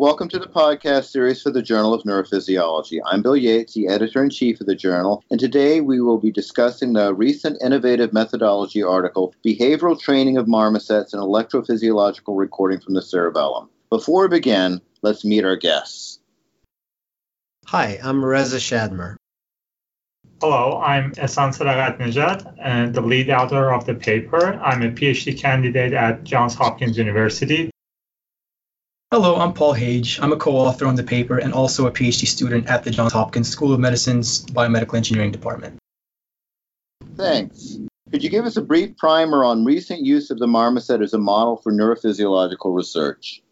Welcome to the podcast series for the Journal of Neurophysiology. I'm Bill Yates, the editor in chief of the journal, and today we will be discussing the recent innovative methodology article, Behavioral Training of Marmosets and Electrophysiological Recording from the Cerebellum. Before we begin, let's meet our guests. Hi, I'm Reza Shadmehr. Hello, I'm Ehsan Sedaghat-Nejad, and the lead author of the paper. I'm a PhD candidate at Johns Hopkins University Hello, I'm Paul Hage. I'm a co-author on the paper and also a PhD student at the Johns Hopkins School of Medicine's Biomedical Engineering Department. Thanks. Could you give us a brief primer on recent use of the marmoset as a model for neurophysiological research?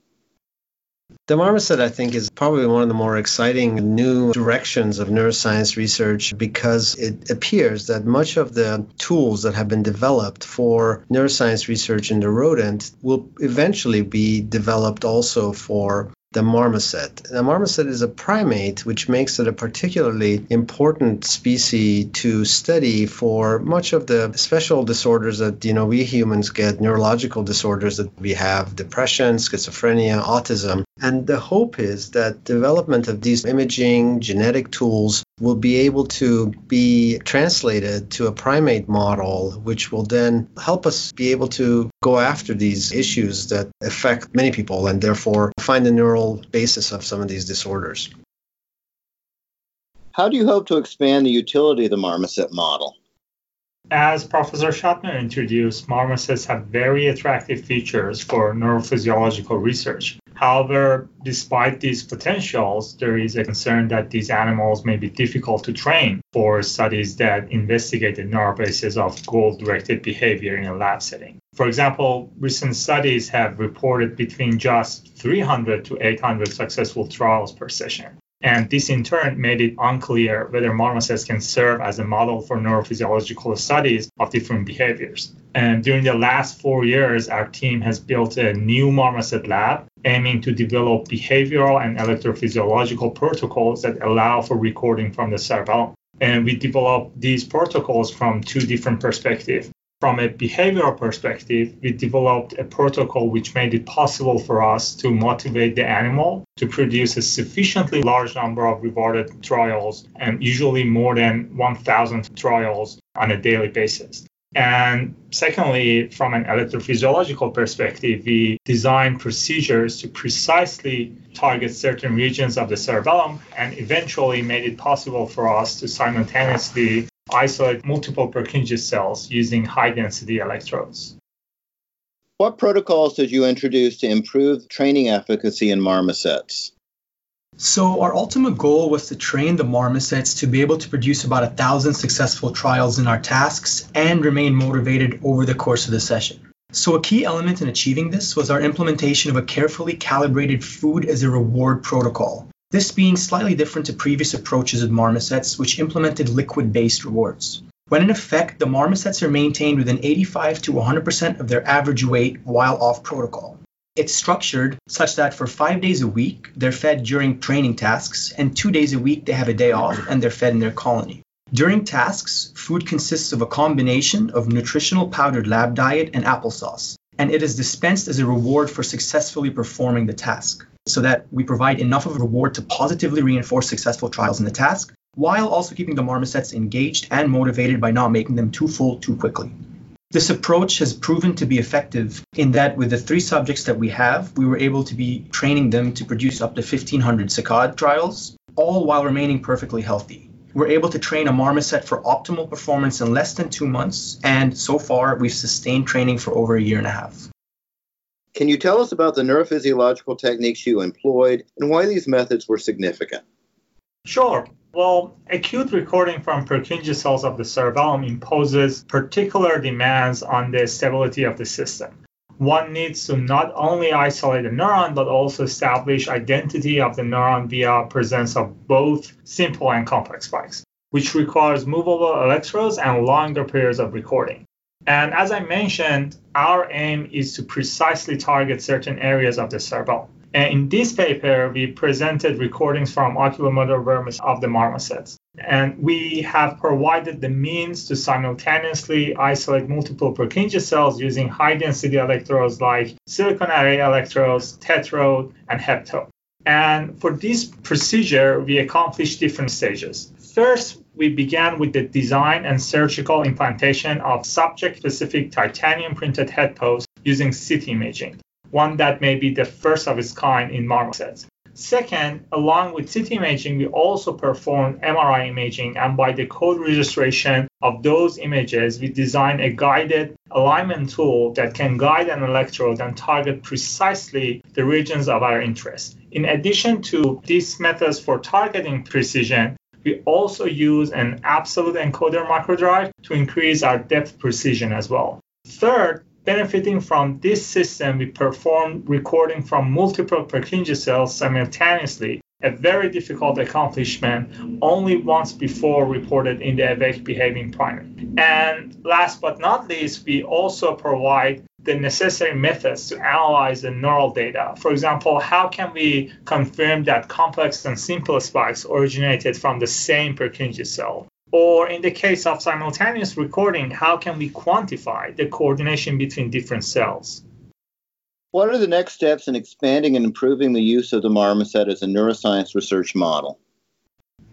The marmoset, I think, is probably one of the more exciting new directions of neuroscience research because it appears that much of the tools that have been developed for neuroscience research in the rodent will eventually be developed also for the marmoset. The marmoset is a primate, which makes it a particularly important species to study for much of the special disorders that you know we humans get, neurological disorders that we have, depression, schizophrenia, autism. And the hope is that development of these imaging genetic tools will be able to be translated to a primate model, which will then help us be able to go after these issues that affect many people and therefore find the neural basis of some of these disorders. How do you hope to expand the utility of the marmoset model? As Professor Shadmehr introduced, marmosets have very attractive features for neurophysiological research. However, despite these potentials, there is a concern that these animals may be difficult to train for studies that investigate the neural basis of goal directed behavior in a lab setting. For example, recent studies have reported between just 300 to 800 successful trials per session. And this in turn made it unclear whether marmosets can serve as a model for neurophysiological studies of different behaviors. And during the last four years, our team has built a new marmoset lab aiming to develop behavioral and electrophysiological protocols that allow for recording from the cerebellum. And we developed these protocols from two different perspectives. From a behavioral perspective, we developed a protocol which made it possible for us to motivate the animal to produce a sufficiently large number of rewarded trials, and usually more than 1,000 trials on a daily basis. And secondly, from an electrophysiological perspective, we designed procedures to precisely target certain regions of the cerebellum and eventually made it possible for us to simultaneously isolate multiple Purkinje cells using high density electrodes. What protocols did you introduce to improve training efficacy in marmosets? So, our ultimate goal was to train the marmosets to be able to produce about a thousand successful trials in our tasks and remain motivated over the course of the session. So, a key element in achieving this was our implementation of a carefully calibrated food as a reward protocol. This being slightly different to previous approaches with marmosets, which implemented liquid based rewards. When in effect, the marmosets are maintained within 85 to 100% of their average weight while off protocol. It's structured such that for five days a week, they're fed during training tasks, and two days a week, they have a day off and they're fed in their colony. During tasks, food consists of a combination of nutritional powdered lab diet and applesauce, and it is dispensed as a reward for successfully performing the task, so that we provide enough of a reward to positively reinforce successful trials in the task, while also keeping the marmosets engaged and motivated by not making them too full too quickly. This approach has proven to be effective in that with the three subjects that we have, we were able to be training them to produce up to 1500 saccade trials, all while remaining perfectly healthy. We're able to train a marmoset for optimal performance in less than two months, and so far we've sustained training for over a year and a half. Can you tell us about the neurophysiological techniques you employed and why these methods were significant? Sure. Well, acute recording from Purkinje cells of the cerebellum imposes particular demands on the stability of the system. One needs to not only isolate the neuron, but also establish identity of the neuron via presence of both simple and complex spikes, which requires movable electrodes and longer periods of recording. And as I mentioned, our aim is to precisely target certain areas of the cerebellum. And in this paper, we presented recordings from oculomotor vermis of the marmosets. And we have provided the means to simultaneously isolate multiple Purkinje cells using high density electrodes like silicon array electrodes, tetrode, and heptode. And for this procedure, we accomplished different stages. First, we began with the design and surgical implantation of subject-specific titanium printed head posts using CT imaging, one that may be the first of its kind in marmosets. Second, along with CT imaging, we also performed MRI imaging, and by the co-registration of those images, we designed a guided alignment tool that can guide an electrode and target precisely the regions of our interest. In addition to these methods for targeting precision, we also use an absolute encoder microdrive to increase our depth precision as well. Third, benefiting from this system, we perform recording from multiple Purkinje cells simultaneously, a very difficult accomplishment only once before reported in the awake behaving primate. And last but not least, we also provide the necessary methods to analyze the neural data. For example, how can we confirm that complex and simple spikes originated from the same Purkinje cell? Or in the case of simultaneous recording, how can we quantify the coordination between different cells? What are the next steps in expanding and improving the use of the marmoset as a neuroscience research model?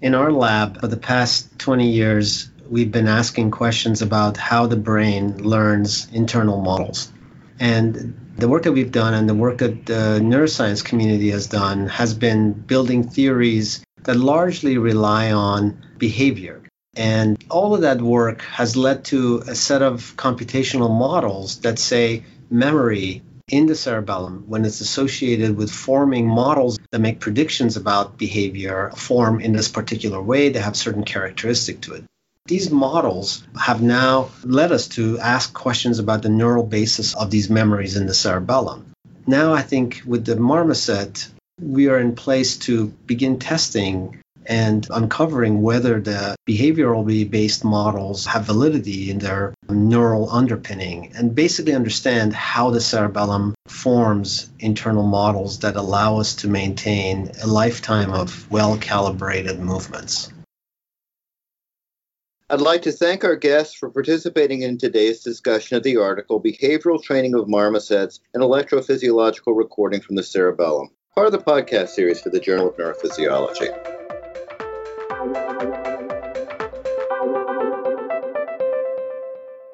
In our lab, for the past 20 years, we've been asking questions about how the brain learns internal models. And the work that we've done and the work that the neuroscience community has done has been building theories that largely rely on behavior. And all of that work has led to a set of computational models that say memory in the cerebellum, when it's associated with forming models that make predictions about behavior, form in this particular way, they have certain characteristic to it. These models have now led us to ask questions about the neural basis of these memories in the cerebellum. Now, I think with the marmoset, we are in place to begin testing and uncovering whether the behaviorally based models have validity in their neural underpinning and basically understand how the cerebellum forms internal models that allow us to maintain a lifetime of well calibrated movements. I'd like to thank our guests for participating in today's discussion of the article Behavioral Training of Marmosets and Electrophysiological Recording from the Cerebellum, part of the podcast series for the Journal of Neurophysiology.